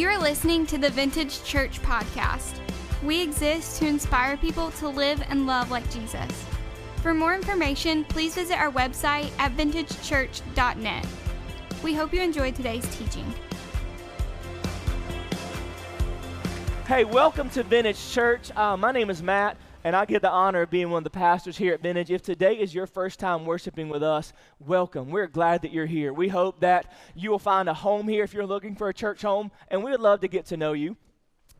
You're listening to the Vintage Church Podcast. We exist to inspire people to live and love like Jesus. For more information, please visit our website at vintagechurch.net. We hope you enjoyed today's teaching. Hey, welcome to Vintage Church. Uh, my name is Matt, and I get the honor of being one of the pastors here at Vintage. If today is your first time worshiping with us, welcome. We're glad that you're here. We hope that you will find a home here if you're looking for a church home, and we would love to get to know you.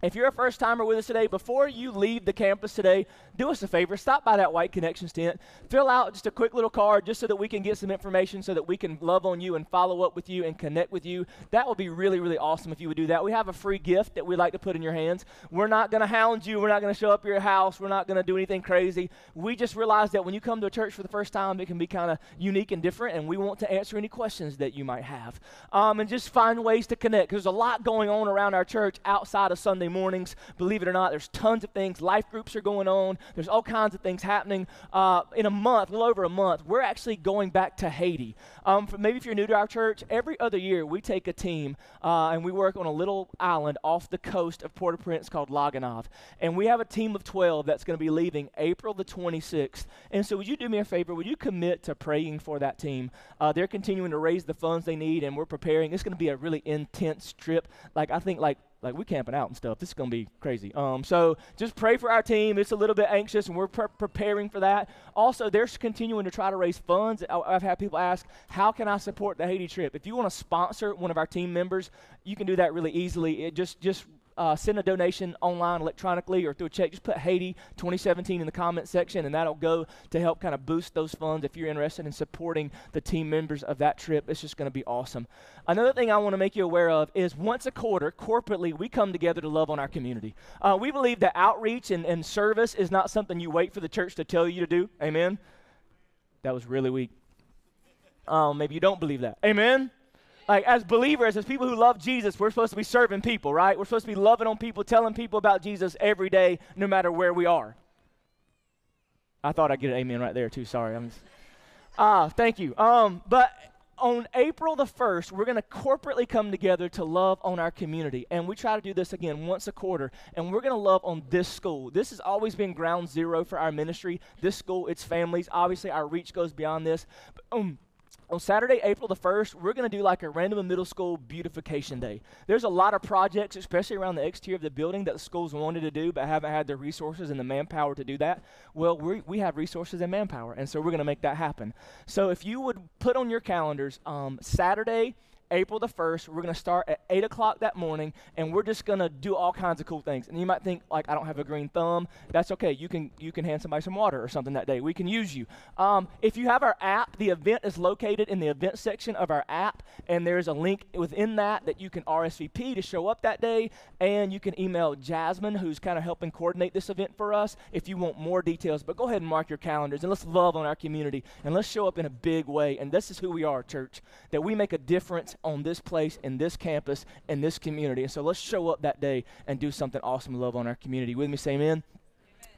If you're a first timer with us today, before you leave the campus today, do us a favor. Stop by that White Connections tent. Fill out just a quick little card just so that we can get some information so that we can love on you and follow up with you and connect with you. That would be really, really awesome if you would do that. We have a free gift that we'd like to put in your hands. We're not going to hound you. We're not going to show up at your house. We're not going to do anything crazy. We just realize that when you come to a church for the first time, it can be kind of unique and different, and we want to answer any questions that you might have. Um, and just find ways to connect. Because there's a lot going on around our church outside of Sunday mornings. Believe it or not, there's tons of things. Life groups are going on. There's all kinds of things happening. Uh, in a month, a little over a month, we're actually going back to Haiti. Um, maybe if you're new to our church, every other year we take a team uh, and we work on a little island off the coast of Port-au-Prince called La Gonâve. And we have a team of 12 that's going to be leaving April the 26th. And so would you do me a favor? Would you commit to praying for that team? Uh, they're continuing to raise the funds they need, and we're preparing. It's going to be a really intense trip. Like I think like like we're camping out and stuff. This is gonna be crazy. Um, so just pray for our team. It's a little bit anxious, and we're pre- preparing for that. Also, they're continuing to try to raise funds. I- I've had people ask, "How can I support the Haiti trip?" If you want to sponsor one of our team members, you can do that really easily. It just just uh, send a donation online electronically or through a check. Just put Haiti 2017 in the comment section, and that'll go to help kind of boost those funds if you're interested in supporting the team members of that trip. It's just going to be awesome. Another thing I want to make you aware of is once a quarter, corporately, we come together to love on our community. Uh, we believe that outreach and, and service is not something you wait for the church to tell you to do. Amen? That was really weak. Um, maybe you don't believe that. Amen? Like as believers, as people who love Jesus, we're supposed to be serving people, right? We're supposed to be loving on people, telling people about Jesus every day, no matter where we are. I thought I'd get an amen right there too. Sorry, I'm. Just, ah, thank you. Um, but on April the 1st, we're going to corporately come together to love on our community. And we try to do this again once a quarter. And we're going to love on this school. This has always been ground zero for our ministry. This school, its families. Obviously, our reach goes beyond this. But, um, on Saturday, April the 1st, we're going to do like a random middle school beautification day. There's a lot of projects, especially around the exterior of the building, that the schools wanted to do but haven't had the resources and the manpower to do that. Well, we we have resources and manpower, and so we're going to make that happen. So if you would put on your calendars um, Saturday, April the 1st. We're going to start at 8 o'clock that morning, and we're just going to do all kinds of cool things. And you might think, like, I don't have a green thumb. That's okay. You can, you can hand somebody some water or something that day. We can use you. Um, if you have our app, the event is located in the event section of our app, and there's a link within that that you can RSVP to show up that day, and you can email Jasmine, who's kind of helping coordinate this event for us, if you want more details. But go ahead and mark your calendars, and let's love on our community, and let's show up in a big way. And this is who we are, church, that we make a difference on this place, in this campus, in this community. And so let's show up that day and do something awesome love on our community. With me, say amen.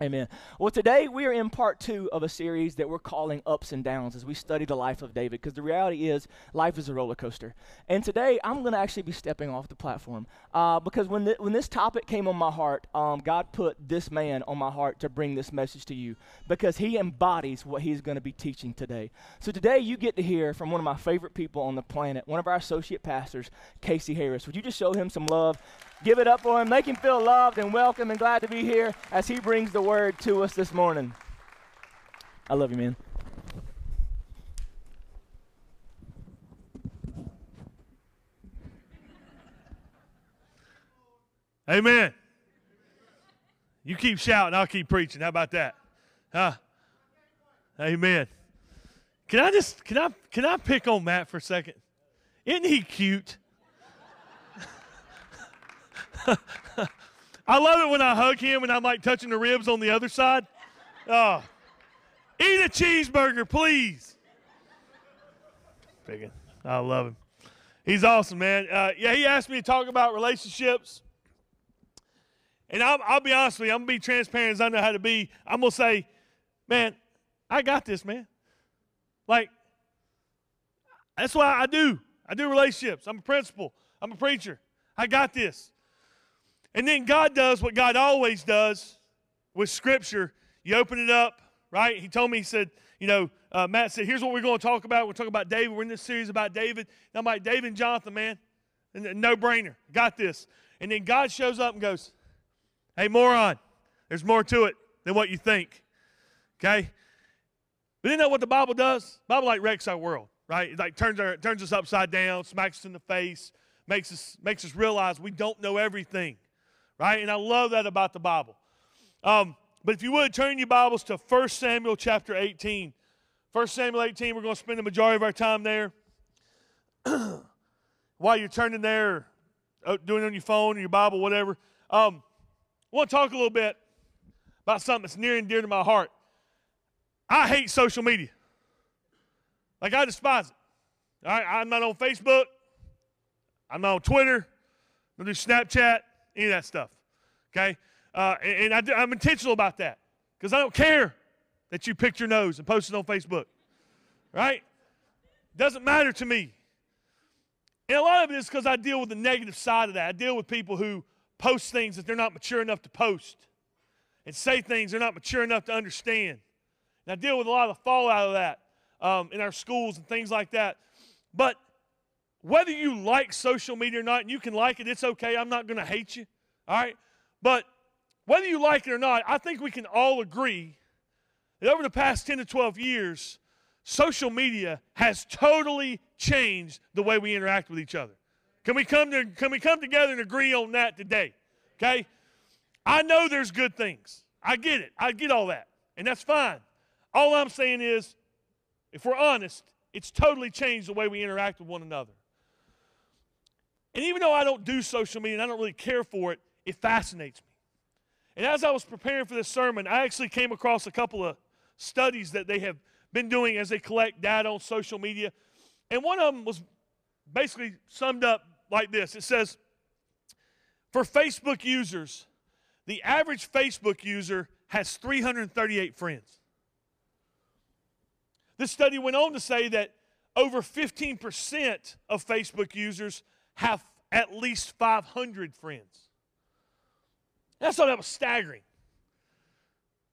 Amen. Well, today we are in part two of a series that we're calling Ups and Downs as we study the life of David, because the reality is life is a roller coaster. And today I'm going to actually be stepping off the platform uh, because when, th- when this topic came on my heart, um, God put this man on my heart to bring this message to you because he embodies what he's going to be teaching today. So today you get to hear from one of my favorite people on the planet, one of our associate pastors, Casey Harris. Would you just show him some love? Give it up for him. Make him feel loved and welcome and glad to be here as he brings the word to us this morning. I love you, man. Amen. You keep shouting, I'll keep preaching. How about that? Huh? Amen. Can I just can I can I pick on Matt for a second? Isn't he cute? I love it when I hug him and I'm like touching the ribs on the other side. Oh, eat a cheeseburger, please. Picking. I love him. He's awesome, man. Uh, yeah, he asked me to talk about relationships. And I'll, I'll be honest with you, I'm going to be transparent as I know how to be. I'm going to say, man, I got this, man. Like, that's why I do. I do relationships. I'm a principal, I'm a preacher. I got this. And then God does what God always does with Scripture. You open it up, right? He told me, he said, you know, uh, Matt said, here's what we're going to talk about. We're talking about David. We're in this series about David. Now, I'm like, David and Jonathan, man, no brainer. Got this. And then God shows up and goes, hey, moron, there's more to it than what you think. Okay? But you know what the Bible does? The Bible like wrecks our world, right? It like turns, our, turns us upside down, smacks us in the face, makes us, makes us realize we don't know everything, right? And I love that about the Bible. Um, but if you would, turn your Bibles to 1 Samuel chapter 18. 1 Samuel 18, we're going to spend the majority of our time there. While you're turning there, uh, doing it on your phone or your Bible, whatever, um, I want to talk a little bit about something that's near and dear to my heart. I hate social media. Like, I despise it. I, I'm not on Facebook. I'm not on Twitter. I don't do Snapchat, any of that stuff. Okay? Uh, and, I, am intentional about that because I don't care that you picked your nose and posted on Facebook. Right? Doesn't matter to me. And a lot of it is because I deal with the negative side of that. I deal with people who post things that they're not mature enough to post and say things they're not mature enough to understand. And I deal with a lot of the fallout of that um, in our schools and things like that. But whether you like social media or not, and you can like it, it's okay. I'm not going to hate you. All right? But whether you like it or not, I think we can all agree that over the past 10 to 12 years, social media has totally changed the way we interact with each other. Can we come, to, can we come together and agree on that today? Okay? I know there's good things. I get it. I get all that. And that's fine. All I'm saying is, if we're honest, it's totally changed the way we interact with one another. And even though I don't do social media and I don't really care for it, it fascinates me. And as I was preparing for this sermon, I actually came across a couple of studies that they have been doing as they collect data on social media. And one of them was basically summed up like this it says, for Facebook users, the average Facebook user has 338 friends. This study went on to say that over 15% of Facebook users have at least 500 friends. I thought that was staggering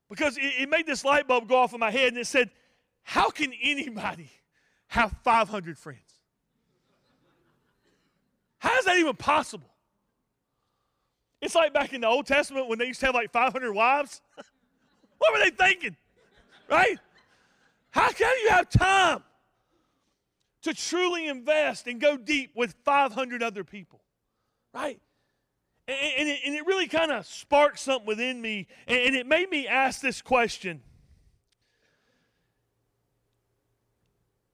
because it, it made this light bulb go off in my head and it said, How can anybody have 500 friends? How is that even possible? It's like back in the Old Testament when they used to have like 500 wives. what were they thinking? Right? How can you have time to truly invest and go deep with 500 other people? Right? And, and, it, and it, really kind of sparked something within me, and, and it made me ask this question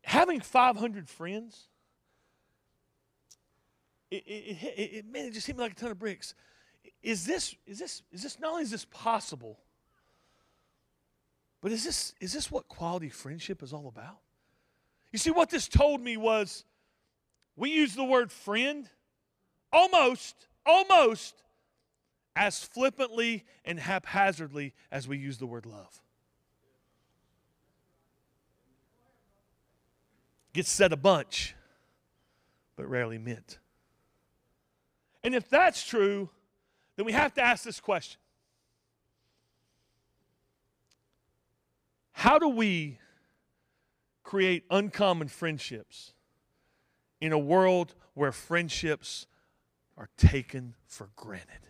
Having 500 friends, it, it, it, it, man, it just hit me like a ton of bricks. Is this, is this, is this, not only is this possible, but is this, is this what quality friendship is all about? You see, what this told me was we use the word friend almost, almost as flippantly and haphazardly as we use the word love. Gets said a bunch, but rarely meant. And if that's true, then we have to ask this question How do we create uncommon friendships in a world where friendships are taken for granted?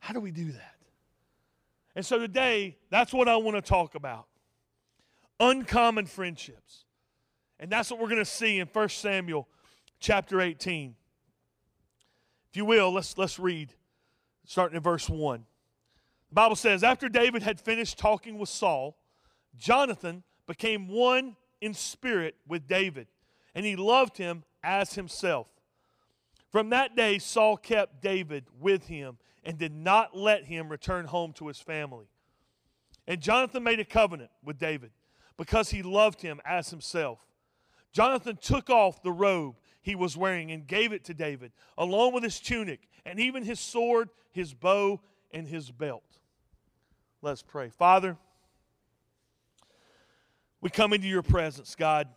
How do we do that? And so today, that's what I want to talk about uncommon friendships. And that's what we're going to see in 1 Samuel chapter 18. If you will, let's, let's read, starting in verse 1. The Bible says, After David had finished talking with Saul, Jonathan became one in spirit with David, and he loved him as himself. From that day, Saul kept David with him and did not let him return home to his family. And Jonathan made a covenant with David because he loved him as himself. Jonathan took off the robe he was wearing and gave it to David, along with his tunic, and even his sword, his bow, and his belt. Let's pray. Father, we come into your presence, God,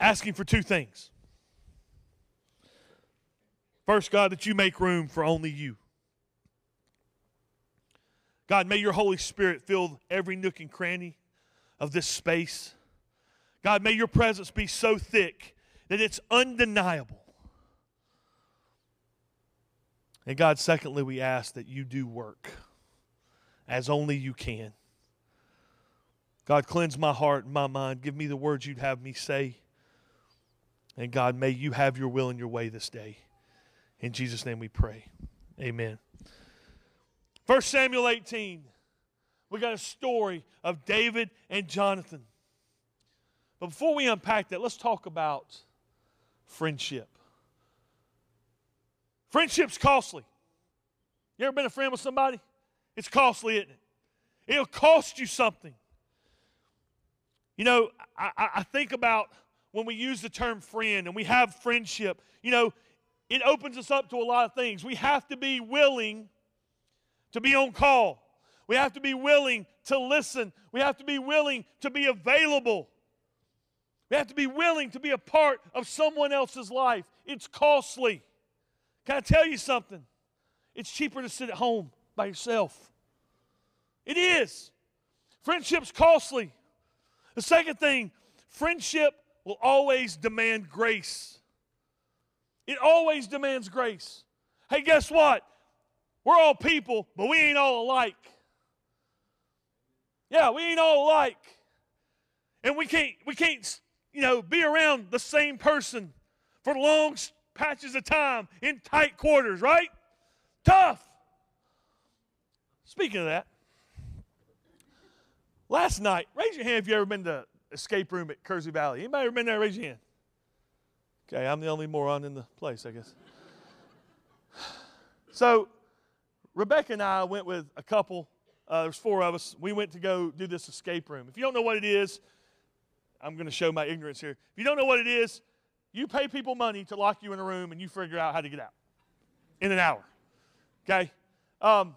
asking for two things. First, God, that you make room for only you. God, may your Holy Spirit fill every nook and cranny of this space. God, may your presence be so thick that it's undeniable. And God, secondly, we ask that you do work as only you can. God, cleanse my heart and my mind. Give me the words you'd have me say. And God, may you have your will and your way this day. In Jesus' name we pray. Amen. 1 Samuel 18, we got a story of David and Jonathan. But before we unpack that, let's talk about friendship. Friendship's costly. You ever been a friend with somebody? It's costly, isn't it? It'll cost you something. You know, I, I think about when we use the term friend and we have friendship, you know, it opens us up to a lot of things. We have to be willing to be on call. We have to be willing to listen. We have to be willing to be available. We have to be willing to be a part of someone else's life. It's costly. Can I tell you something? It's cheaper to sit at home by yourself. It is. Friendship's costly. The second thing, friendship will always demand grace. It always demands grace. Hey, guess what? We're all people, but we ain't all alike. Yeah, we ain't all alike. And we can't we can't, you know, be around the same person for long patches of time in tight quarters, right? Tough. Speaking of that, last night, raise your hand if you ever been to escape room at Kersey Valley. Anybody ever been there? Raise your hand. Okay, I'm the only moron in the place, I guess. So, Rebecca and I went with a couple. Uh, there's four of us. We went to go do this escape room. If you don't know what it is, I'm going to show my ignorance here. If you don't know what it is, you pay people money to lock you in a room and you figure out how to get out in an hour. Okay? Um,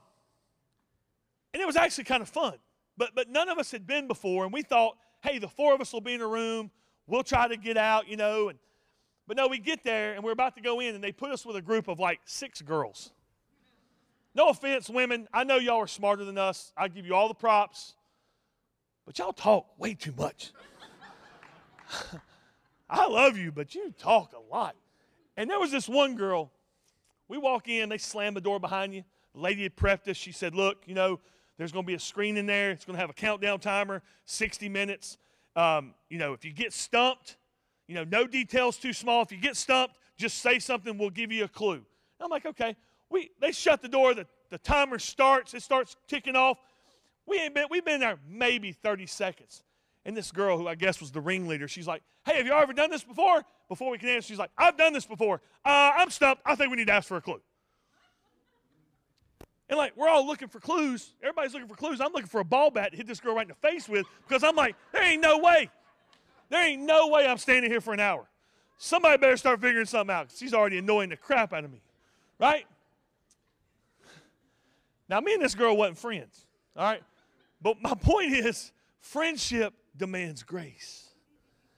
and it was actually kind of fun. But, but none of us had been before, and we thought, hey, the four of us will be in a room. We'll try to get out, you know. And, but no, we get there, and we're about to go in, and they put us with a group of like six girls. No offense, women. I know y'all are smarter than us. I give you all the props. But y'all talk way too much. I love you, but you talk a lot. And there was this one girl. We walk in, they slam the door behind you. The lady had prepped us. She said, Look, you know, there's going to be a screen in there. It's going to have a countdown timer, 60 minutes. Um, you know, if you get stumped, you know, no details too small. If you get stumped, just say something. We'll give you a clue. And I'm like, okay. We they shut the door. The, the timer starts. It starts ticking off. We ain't been. We've been there maybe 30 seconds. And this girl, who I guess was the ringleader, she's like, "Hey, have you ever done this before?" Before we can answer, she's like, "I've done this before. Uh, I'm stumped. I think we need to ask for a clue." And like we're all looking for clues. Everybody's looking for clues. I'm looking for a ball bat to hit this girl right in the face with because I'm like, there ain't no way. There ain't no way I'm standing here for an hour. Somebody better start figuring something out because she's already annoying the crap out of me. Right? Now, me and this girl wasn't friends. All right? But my point is, friendship demands grace.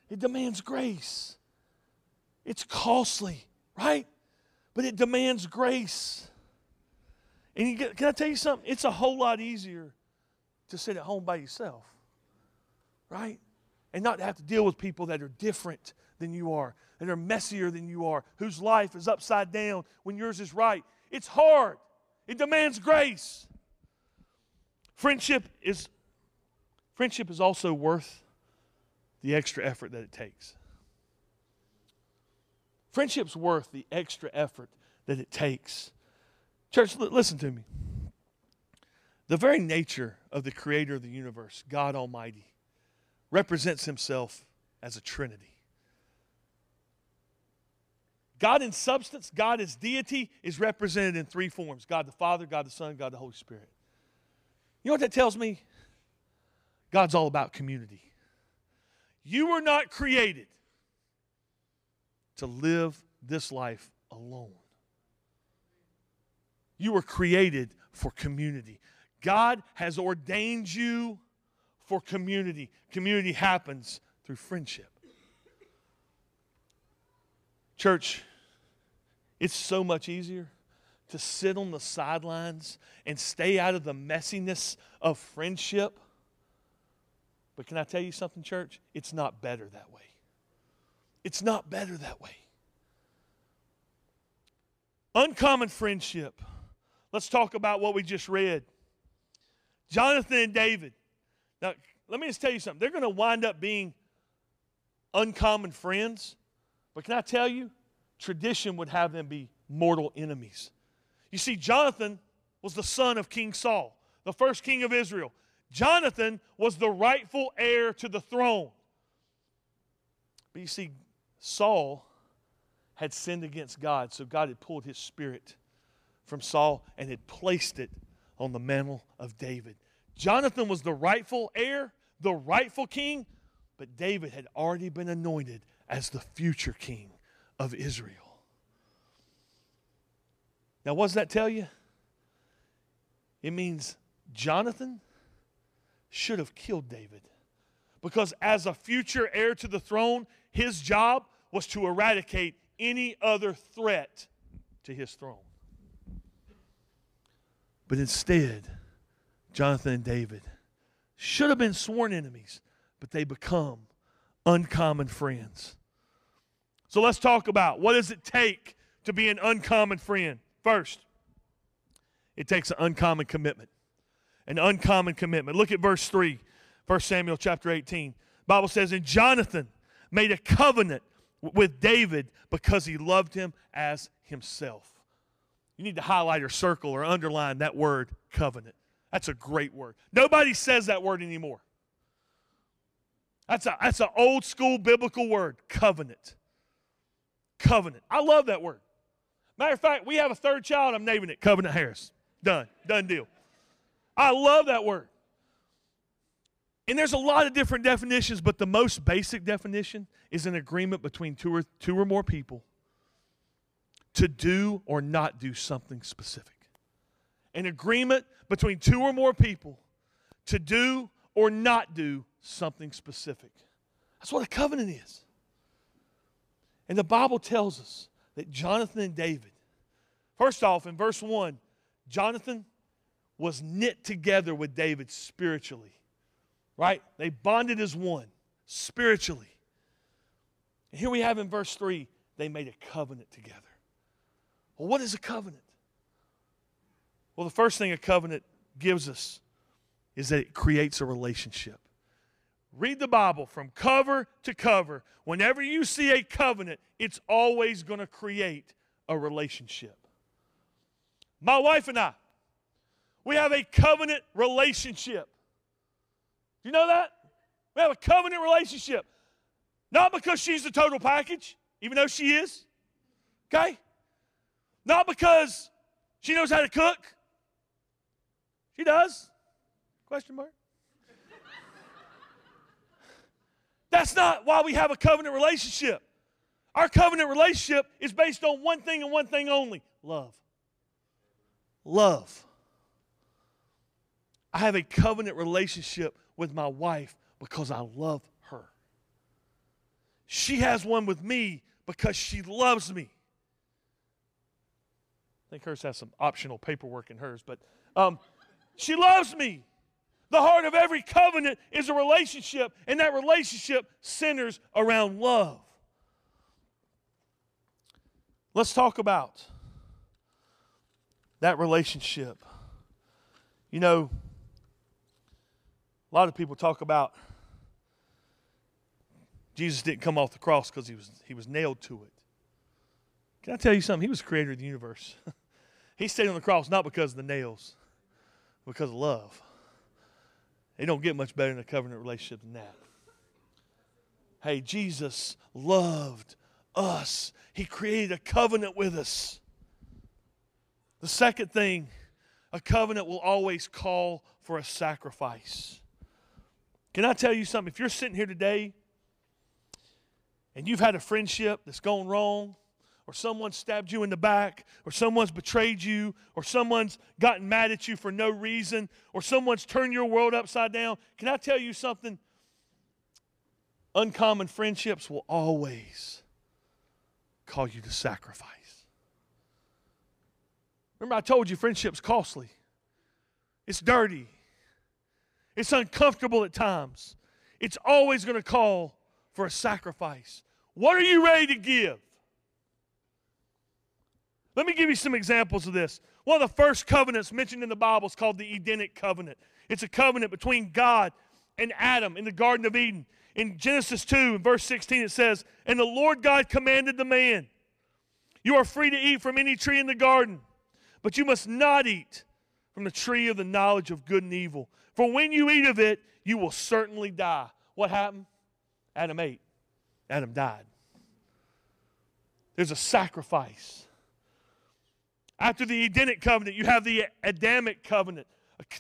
It demands grace. It's costly, right? But it demands grace. And get, can I tell you something? It's a whole lot easier to sit at home by yourself, right? And not have to deal with people that are different than you are, that are messier than you are, whose life is upside down when yours is right. It's hard, it demands grace. Friendship is friendship is also worth the extra effort that it takes. Friendship's worth the extra effort that it takes Church, listen to me. The very nature of the creator of the universe, God Almighty, represents himself as a trinity. God in substance, God as deity, is represented in three forms God the Father, God the Son, God the Holy Spirit. You know what that tells me? God's all about community. You were not created to live this life alone. You were created for community. God has ordained you for community. Community happens through friendship. Church, It's so much easier to sit on the sidelines and stay out of the messiness of friendship. But can I tell you something, church? It's not better that way. It's not better that way. Uncommon friendship. Let's talk about what we just read. Jonathan and David. Now, let me just tell you something. They're going to wind up being uncommon friends. But can I tell you, tradition would have them be mortal enemies. You see, Jonathan was the son of King Saul, the first king of Israel. Jonathan was the rightful heir to the throne. But you see, Saul had sinned against God, so God had pulled his spirit from Saul and had placed it on the mantle of David. Jonathan was the rightful heir, the rightful king, but David had already been anointed as the future king of Israel. Now, what does that tell you? It means Jonathan should have killed David. Because as a future heir to the throne, his job was to eradicate any other threat to his throne. But instead, Jonathan and David should have been sworn enemies, but they become uncommon friends. So let's talk about what does it take to be an uncommon friend? First, it takes an uncommon commitment. An uncommon commitment. Look at verse 3, 1 Samuel chapter 18. Bible says, And Jonathan made a covenant with David because he loved him as himself. You need to highlight or circle or underline that word covenant. That's a great word. Nobody says that word anymore. That's a that's an old school biblical word, covenant. Covenant. I love that word. Matter of fact, we have a third child. I'm naming it Covenant Harris. Done. Done deal. I love that word. And there's a lot of different definitions, but the most basic definition is an agreement between two or, two or more people to do or not do something specific. An agreement between two or more people to do or not do something specific. That's what a covenant is. And the Bible tells us that Jonathan and David, first off, in verse 1, Jonathan was knit together with David spiritually right? They bonded as one spiritually. And here we have in verse 3 they made a covenant together. Well, what is a covenant? Well, the first thing a covenant gives us is that it creates a relationship. Read the Bible from cover to cover. Whenever you see a covenant, it's always going to create a relationship. My wife and I, we have a covenant relationship. Do you know that? We have a covenant relationship. Not because she's the total package, even though she is. Okay? Not because she knows how to cook. She does. Question mark. That's not why we have a covenant relationship. Our covenant relationship is based on one thing and one thing only love. Love. I have a covenant relationship with my wife because I love her. She has one with me because she loves me. I think hers has some optional paperwork in hers, but um, she loves me. The heart of every covenant is a relationship, and that relationship centers around love. Let's talk about that relationship. You know, a lot of people talk about Jesus didn't come off the cross because he was, he was nailed to it. Can I tell you something? He was the creator of the universe. he stayed on the cross not because of the nails, because of love. They don't get much better in a covenant relationship than that. Hey, Jesus loved us. He created a covenant with us. The second thing, a covenant will always call for a sacrifice. Can I tell you something? If you're sitting here today and you've had a friendship that's gone wrong, or someone stabbed you in the back, or someone's betrayed you, or someone's gotten mad at you for no reason, or someone's turned your world upside down, can I tell you something? Uncommon friendships will always call you to sacrifice. Remember, I told you friendship's costly, it's dirty, it's uncomfortable at times. It's always going to call for a sacrifice. What are you ready to give? Let me give you some examples of this. One of the first covenants mentioned in the Bible is called the Edenic covenant. It's a covenant between God and Adam in the Garden of Eden. In Genesis 2, verse 16, it says, And the Lord God commanded the man, You are free to eat from any tree in the garden, but you must not eat from the tree of the knowledge of good and evil. For when you eat of it, you will certainly die. What happened? Adam ate. Adam died. There's a sacrifice. After the Edenic covenant, you have the Adamic covenant,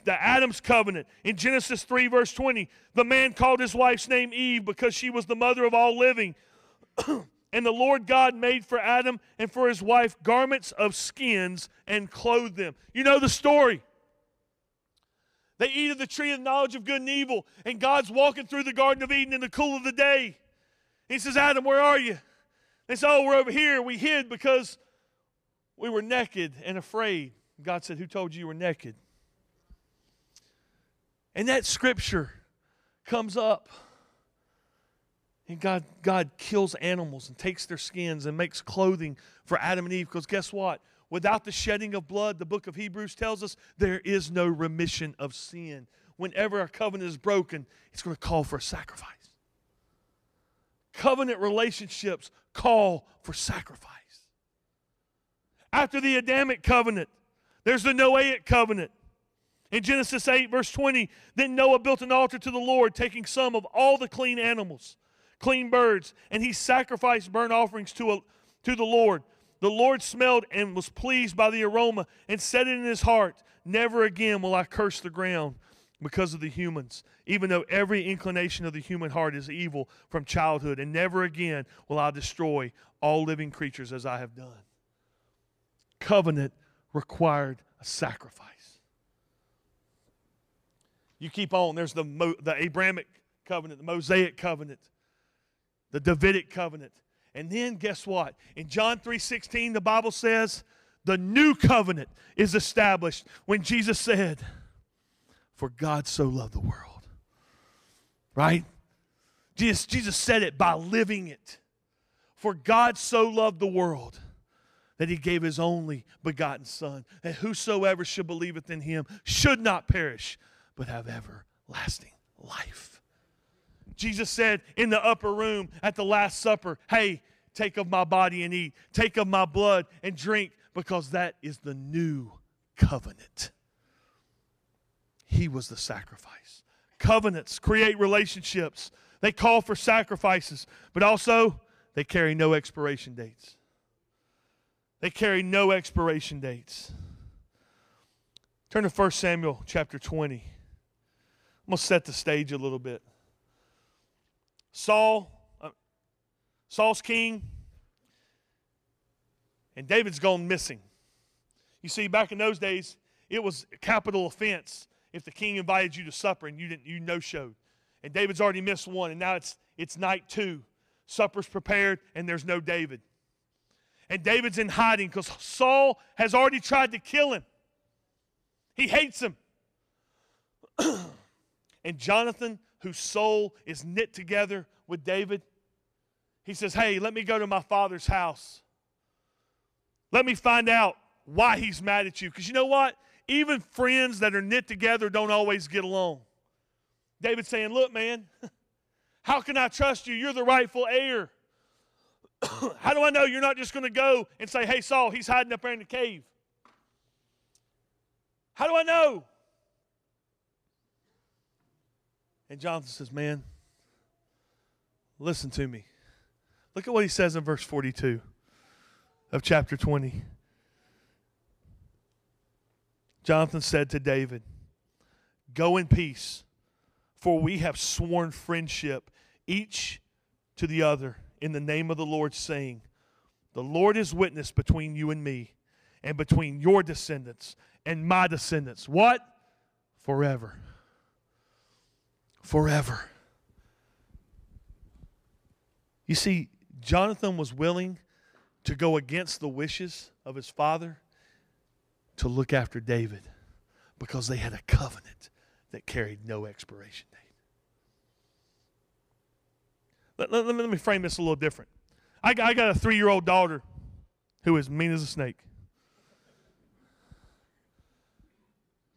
the Adam's covenant. In Genesis 3, verse 20, the man called his wife's name Eve because she was the mother of all living. and the Lord God made for Adam and for his wife garments of skins and clothed them. You know the story. They eat of the tree of knowledge of good and evil, and God's walking through the Garden of Eden in the cool of the day. He says, Adam, where are you? They say, Oh, we're over here. We hid because we were naked and afraid. God said, Who told you you were naked? And that scripture comes up. And God, God kills animals and takes their skins and makes clothing for Adam and Eve. Because guess what? Without the shedding of blood, the book of Hebrews tells us there is no remission of sin. Whenever a covenant is broken, it's going to call for a sacrifice. Covenant relationships call for sacrifice. After the Adamic covenant, there's the Noahic covenant. In Genesis 8, verse 20, then Noah built an altar to the Lord, taking some of all the clean animals, clean birds, and he sacrificed burnt offerings to, a, to the Lord. The Lord smelled and was pleased by the aroma and said it in his heart, Never again will I curse the ground because of the humans, even though every inclination of the human heart is evil from childhood, and never again will I destroy all living creatures as I have done covenant required a sacrifice. You keep on. There's the, Mo, the Abrahamic covenant, the Mosaic covenant, the Davidic covenant. And then guess what? In John 3:16, the Bible says the new covenant is established when Jesus said, For God so loved the world. Right? Jesus, Jesus said it by living it. For God so loved the world that he gave his only begotten Son, that whosoever should believeth in him should not perish, but have everlasting life. Jesus said in the upper room at the Last Supper, Hey, take of my body and eat, take of my blood and drink, because that is the new covenant. He was the sacrifice. Covenants create relationships, they call for sacrifices, but also they carry no expiration dates. They carry no expiration dates. Turn to 1 Samuel chapter 20. I'm going to set the stage a little bit. Saul, uh, Saul's king, and David's gone missing. You see, back in those days, it was a capital offense if the king invited you to supper and you didn't you no showed. And David's already missed one, and now it's it's night two. Supper's prepared, and there's no David and David's in hiding because Saul has already tried to kill him. He hates him. and Jonathan, whose soul is knit together with David, he says, Hey, let me go to my father's house. Let me find out why he's mad at you. Because you know what? Even friends that are knit together don't always get along. David's saying, Look, man, how can I trust you? You're the rightful heir. How do I know you're not just going to go and say, hey, Saul, he's hiding up there in the cave? How do I know? And Jonathan says, man, listen to me. Look at what he says in verse 42 of chapter 20. Jonathan said to David, Go in peace, for we have sworn friendship each to the other in the name of the Lord, saying, The Lord is witness between you and me, and between your descendants and my descendants. What? Forever. Forever. You see, Jonathan was willing to go against the wishes of his father to look after David because they had a covenant that carried no expiration date. Let, let, let me frame this a little different. I, I got a three year old daughter who is mean as a snake.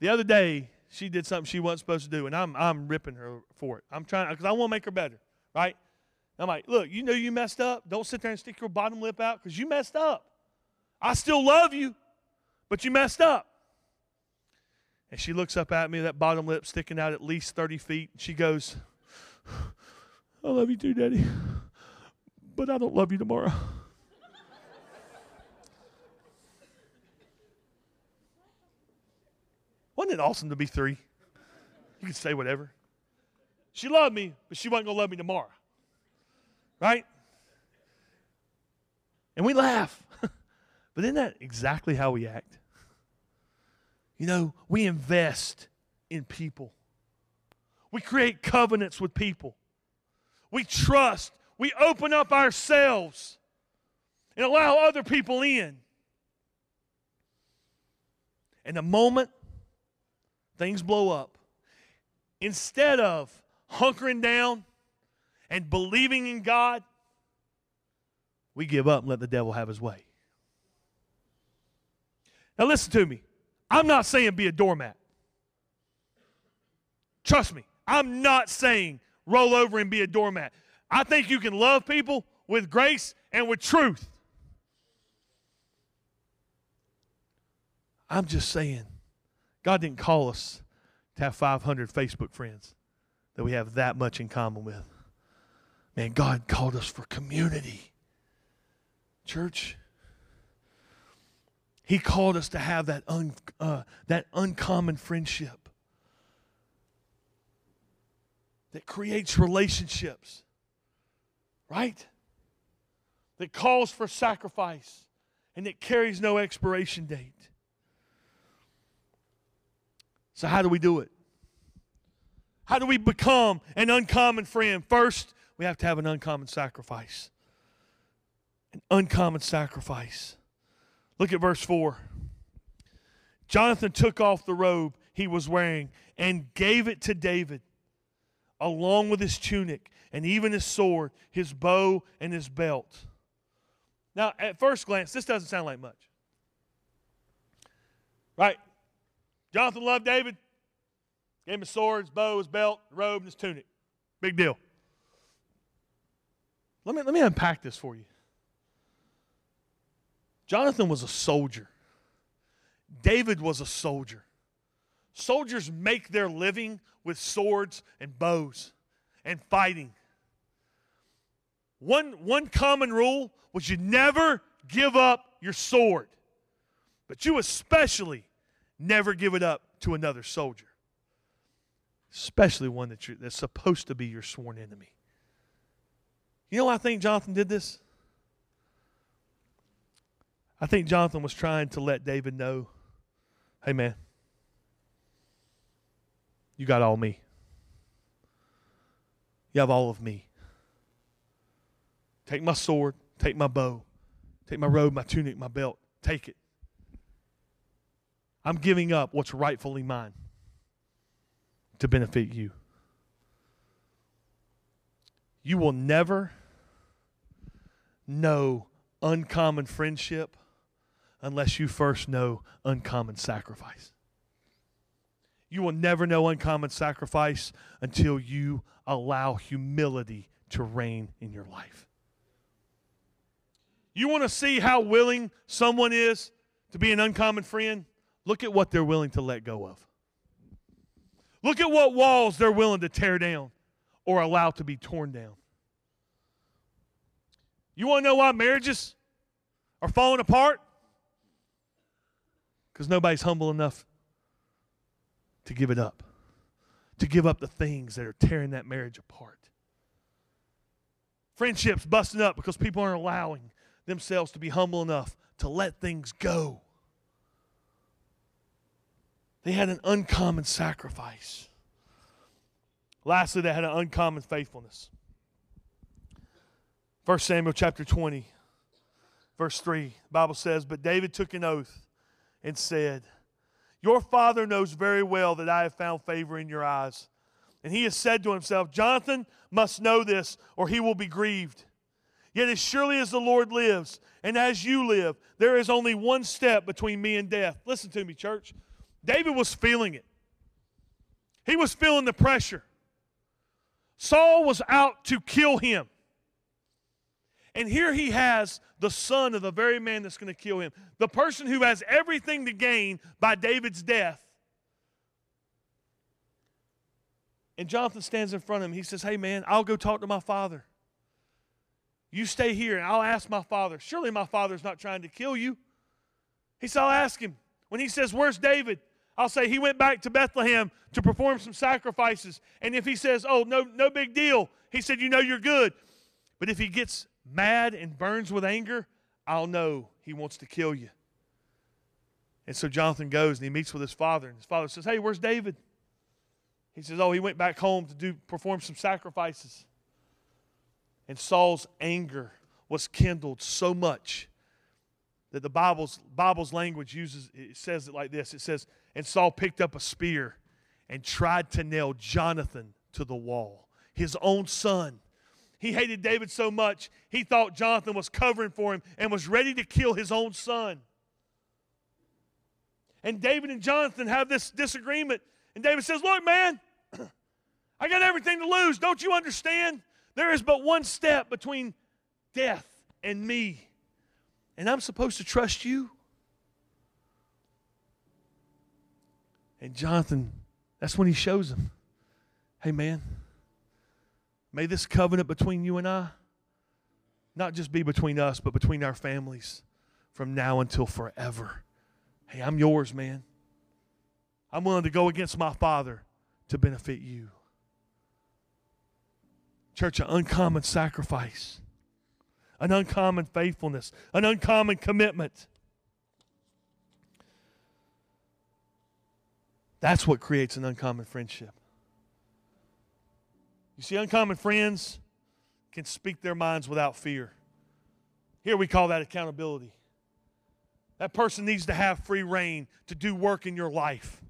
The other day, she did something she wasn't supposed to do, and I'm, I'm ripping her for it. I'm trying, because I want to make her better, right? I'm like, look, you know you messed up. Don't sit there and stick your bottom lip out because you messed up. I still love you, but you messed up. And she looks up at me, that bottom lip sticking out at least 30 feet. And she goes, I love you too, Daddy, but I don't love you tomorrow. Wasn't it awesome to be three? You could say whatever. She loved me, but she wasn't going to love me tomorrow. Right? And we laugh. but isn't that exactly how we act? You know, we invest in people, we create covenants with people, we trust, we open up ourselves and allow other people in. And the moment things blow up, instead of hunkering down and believing in God, we give up and let the devil have his way. Now, listen to me. I'm not saying be a doormat. Trust me, I'm not saying roll over and be a doormat. I think you can love people with grace and with truth. I'm just saying, God didn't call us to have 500 Facebook friends that we have that much in common with. Man, God called us for community. Church, He called us to have that, un, uh, that uncommon friendship that creates relationships, right? That calls for sacrifice and that carries no expiration date. So, how do we do it? How do we become an uncommon friend? First, we have to have an uncommon sacrifice. An uncommon sacrifice. Look at verse 4. Jonathan took off the robe he was wearing and gave it to David, along with his tunic and even his sword, his bow, and his belt. Now, at first glance, this doesn't sound like much. Right? Jonathan loved David. Gave him his sword, his bow, his belt, robe, and his tunic. Big deal. Let me, let me unpack this for you. Jonathan was a soldier. David was a soldier. Soldiers make their living with swords and bows and fighting. One, one common rule was you never give up your sword, but you especially never give it up to another soldier, especially one that that's supposed to be your sworn enemy. You know why I think Jonathan did this? I think Jonathan was trying to let David know hey, man, you got all me. You have all of me. Take my sword, take my bow, take my robe, my tunic, my belt. Take it. I'm giving up what's rightfully mine to benefit you. You will never know uncommon friendship unless you first know uncommon sacrifice. You will never know uncommon sacrifice until you allow humility to reign in your life. You want to see how willing someone is to be an uncommon friend? Look at what they're willing to let go of. Look at what walls they're willing to tear down or allow to be torn down. You want to know why marriages are falling apart? Because nobody's humble enough to give it up, to give up the things that are tearing that marriage apart. Friendships busting up because people aren't allowing themselves to be humble enough to let things go. They had an uncommon sacrifice. Lastly, they had an uncommon faithfulness. 1 Samuel chapter 20, verse 3, the Bible says, But David took an oath and said, Your father knows very well that I have found favor in your eyes. And he has said to himself, Jonathan must know this, or he will be grieved. Yet as surely as the Lord lives, and as you live, there is only one step between me and death. Listen to me, church. David was feeling it, he was feeling the pressure. Saul was out to kill him. And here he has the son of the very man that's going to kill him, the person who has everything to gain by David's death. And Jonathan stands in front of him. He says, Hey, man, I'll go talk to my father. You stay here and I'll ask my father. Surely my father's not trying to kill you. He said, I'll ask him. When he says, Where's David? I'll say he went back to Bethlehem to perform some sacrifices. And if he says, Oh, no, no big deal, he said, You know, you're good. But if he gets mad and burns with anger, I'll know he wants to kill you. And so Jonathan goes and he meets with his father. And his father says, Hey, where's David? He says, Oh, he went back home to do perform some sacrifices. And Saul's anger was kindled so much that the Bible's, Bible's language uses it says it like this. It says, and Saul picked up a spear and tried to nail Jonathan to the wall, his own son. He hated David so much, he thought Jonathan was covering for him and was ready to kill his own son. And David and Jonathan have this disagreement. And David says, Look, man, I got everything to lose. Don't you understand? There is but one step between death and me. And I'm supposed to trust you. And Jonathan, that's when he shows him, Hey, man, May this covenant between you and I not just be between us, but between our families from now until forever. Hey, I'm yours, man. I'm willing to go against my father to benefit you. Church, an uncommon sacrifice, an uncommon faithfulness, an uncommon commitment. That's what creates an uncommon friendship. You see, uncommon friends can speak their minds without fear. Here we call that accountability. That person needs to have free reign to do work in your life.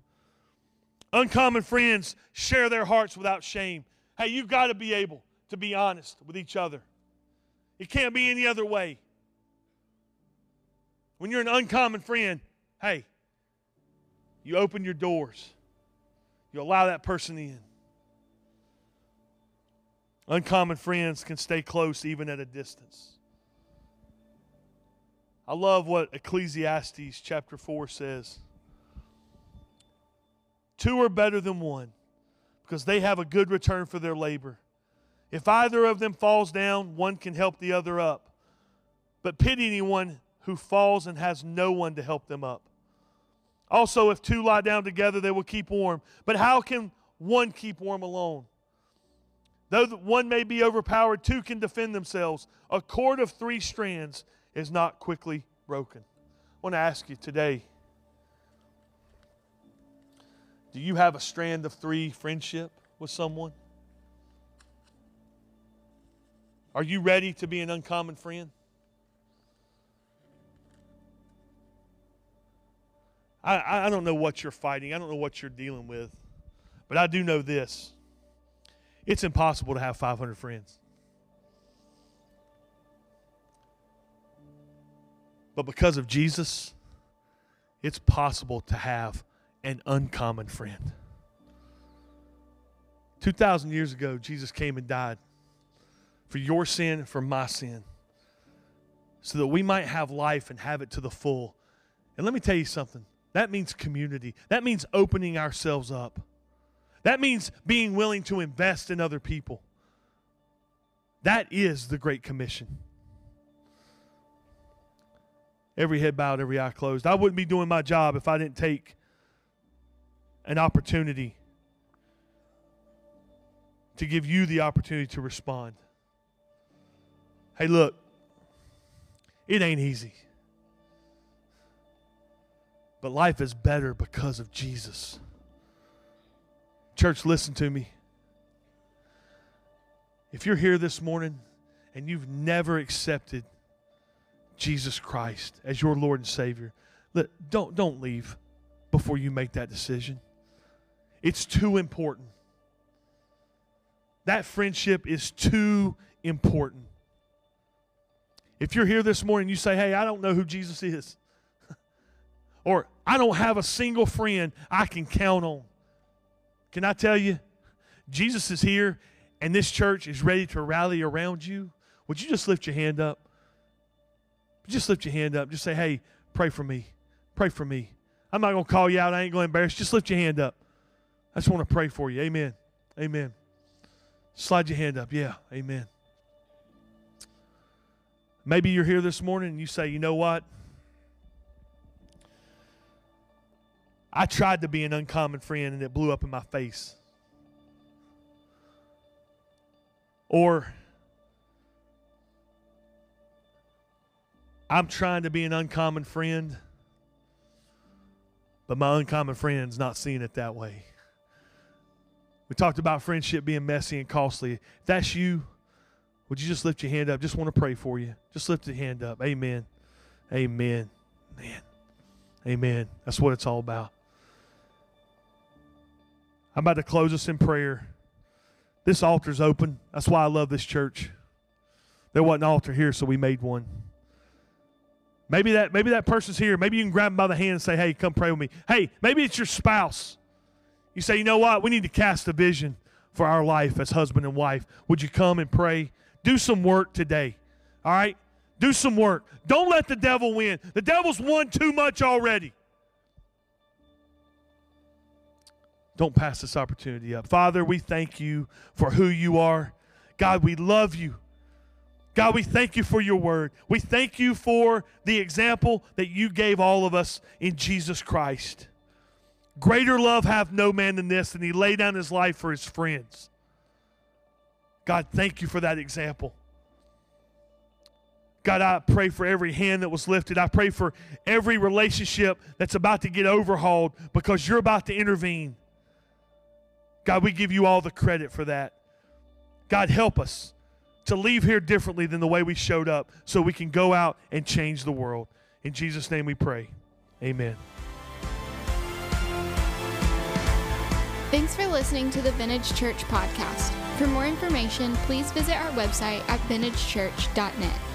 Uncommon friends share their hearts without shame. Hey, you've got to be able to be honest with each other. It can't be any other way. When you're an uncommon friend, hey, you open your doors, you allow that person in. Uncommon friends can stay close even at a distance. I love what Ecclesiastes chapter 4 says. Two are better than one because they have a good return for their labor. If either of them falls down, one can help the other up. But pity anyone who falls and has no one to help them up. Also, if two lie down together, they will keep warm. But how can one keep warm alone? Though one may be overpowered, two can defend themselves. A cord of three strands is not quickly broken. I want to ask you today do you have a strand of three friendship with someone? Are you ready to be an uncommon friend? I, I don't know what you're fighting. I don't know what you're dealing with. But I do know this it's impossible to have 500 friends. But because of Jesus, it's possible to have an uncommon friend. 2,000 years ago, Jesus came and died for your sin for my sin so that we might have life and have it to the full. And let me tell you something that means community, that means opening ourselves up. That means being willing to invest in other people. That is the Great Commission. Every head bowed, every eye closed. I wouldn't be doing my job if I didn't take an opportunity to give you the opportunity to respond. Hey, look, it ain't easy. But life is better because of Jesus. Church, listen to me. If you're here this morning and you've never accepted Jesus Christ as your Lord and Savior, don't don't leave before you make that decision. It's too important. That friendship is too important. If you're here this morning, you say, "Hey, I don't know who Jesus is." or I don't have a single friend I can count on. Can I tell you? Jesus is here and this church is ready to rally around you. Would you just lift your hand up? Just lift your hand up. Just say, hey, pray for me. Pray for me. I'm not going to call you out. I ain't going to embarrass. Just lift your hand up. I just want to pray for you. Amen. Amen. Slide your hand up. Yeah. Amen. Maybe you're here this morning and you say, you know what? I tried to be an uncommon friend and it blew up in my face. Or I'm trying to be an uncommon friend, but my uncommon friend's not seeing it that way. We talked about friendship being messy and costly. If that's you, would you just lift your hand up? Just want to pray for you. Just lift your hand up. Amen. Amen. Man. Amen. That's what it's all about. I'm about to close us in prayer. This altar's open. That's why I love this church. There wasn't an altar here, so we made one. Maybe that maybe that person's here. Maybe you can grab them by the hand and say, "Hey, come pray with me." Hey, maybe it's your spouse. You say, "You know what? We need to cast a vision for our life as husband and wife. Would you come and pray? Do some work today. All right? Do some work. Don't let the devil win. The devil's won too much already. Don't pass this opportunity up. Father, we thank you for who you are. God, we love you. God, we thank you for your word. We thank you for the example that you gave all of us in Jesus Christ. Greater love hath no man than this, and he laid down his life for his friends. God, thank you for that example. God, I pray for every hand that was lifted. I pray for every relationship that's about to get overhauled because you're about to intervene. God, we give you all the credit for that. God, help us to leave here differently than the way we showed up so we can go out and change the world. In Jesus' name we pray. Amen. Thanks for listening to the Vintage Church podcast. For more information, please visit our website at vintagechurch.net.